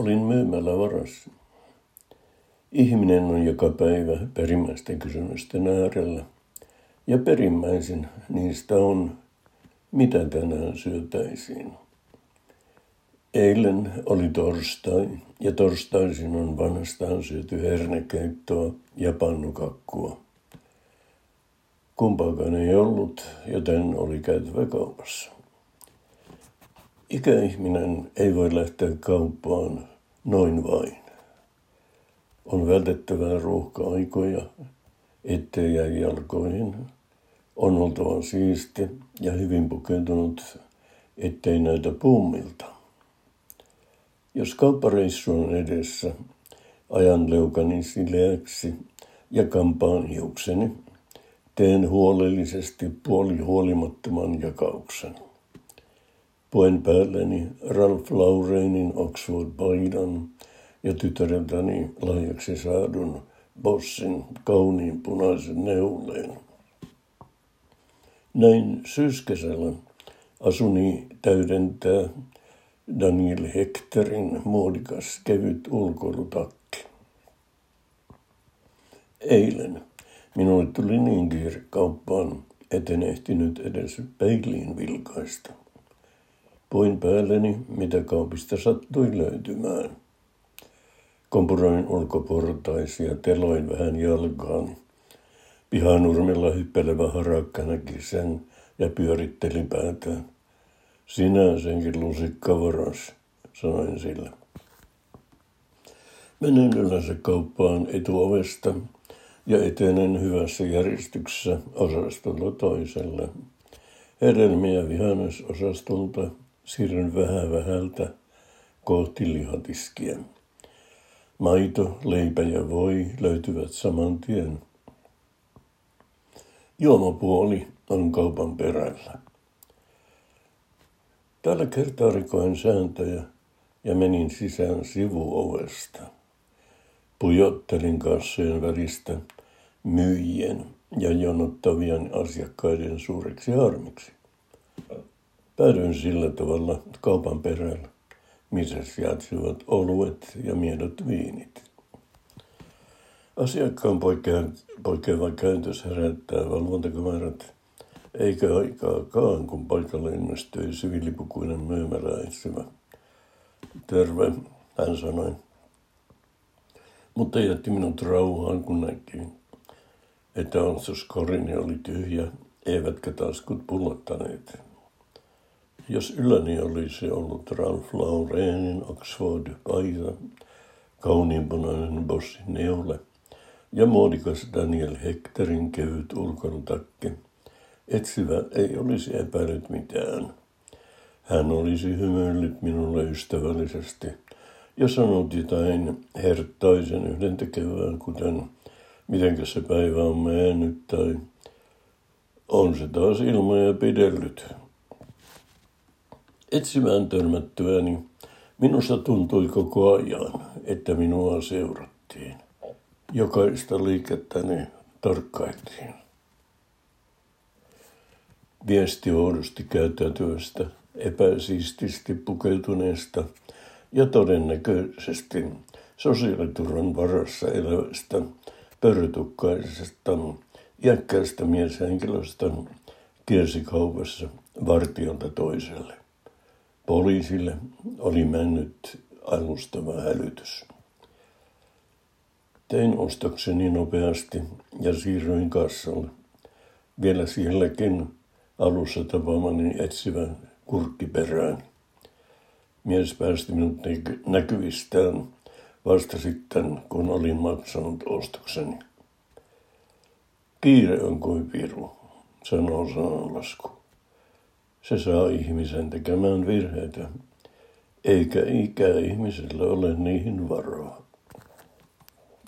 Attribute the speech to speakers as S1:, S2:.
S1: Olin myymällä varassa. Ihminen on joka päivä perimmäisten kysymysten äärellä. Ja perimmäisin niistä on, mitä tänään syötäisiin. Eilen oli torstai ja torstaisin on vanhastaan syöty hernekeittoa ja pannukakkua. Kumpaakaan ei ollut, joten oli käytävä kaupassa. Ikäihminen ei voi lähteä kauppaan noin vain. On vältettävää ruuhka-aikoja, ettei jää jalkoihin. On oltava siisti ja hyvin pukeutunut, ettei näytä pummilta. Jos kauppareissu on edessä, ajan leukani sileäksi ja kampaan hiukseni, teen huolellisesti puoli huolimattoman jakauksen. Puen päälleni Ralph Laureinin Oxford-paidan ja tytäreltäni lahjaksi saadun Bossin kauniin punaisen neuleen. Näin syyskesällä asuni täydentää Daniel Hectorin muodikas kevyt ulkoilutakki. Eilen minulle tuli niin kiire kauppaan, ehtinyt edes peiliin vilkaista. Puin päälleni, mitä kaupista sattui löytymään. Kompuroin ulkoportaisia, teloin vähän jalkaan. Pihanurmilla hyppelevä harakka näki sen ja pyöritteli päätään. Sinä senkin lusikka varas, sanoin sille. Menen yleensä kauppaan etuovesta ja etenen hyvässä järjestyksessä osastolla toiselle. Hedelmiä vihannesosastolta siirryn vähän vähältä kohti lihatiskiä. Maito, leipä ja voi löytyvät saman tien. Juomapuoli on kaupan perällä. Tällä kertaa rikoin sääntöjä ja menin sisään sivuovesta. Pujottelin kassojen välistä myyjien ja jonottavien asiakkaiden suureksi harmiksi. Päädyin sillä tavalla kaupan perällä, missä sijaitsivat oluet ja miedot viinit. Asiakkaan poikkeava käytös herättää valvontakamerat, eikä aikaakaan, kun paikalle innostui siviilipukuinen myymälä etsivä. Terve, hän sanoi. Mutta jätti minut rauhaan, kun näki, että onstuskorini oli tyhjä, eivätkä taskut pullottaneet. Jos ylläni olisi ollut Ralph Laurenin Oxford-paita, kauniinpunainen bossin neule ja muodikas Daniel Hectorin kevyt ulkoilutakki, etsivä ei olisi epäillyt mitään. Hän olisi hymyillyt minulle ystävällisesti ja sanonut jotain herttaisen yhdentekevään, kuten mitenkä se päivä on mennyt tai on se taas ilmoja pidellyt. Etsimään törmättyäni minusta tuntui koko ajan, että minua seurattiin. Jokaista liikettäni tarkkailtiin. Viesti oudosti käyttäytyvästä, epäsiististi pukeutuneesta ja todennäköisesti sosiaaliturvan varassa elävästä, pörrytukkaisesta, iäkkäästä mieshenkilöstä kiersi kaupassa vartiolta toiselle. Poliisille oli mennyt alustava hälytys. Tein ostokseni nopeasti ja siirryin kassalle. Vielä sielläkin alussa tapaamani etsivä kurkkiperään. Mies päästi minut näkyvistään vasta sitten, kun olin maksanut ostokseni. Kiire on kuin piru, sanoo sananlasku. Se saa ihmisen tekemään virheitä, eikä ikä ihmisellä ole niihin varaa.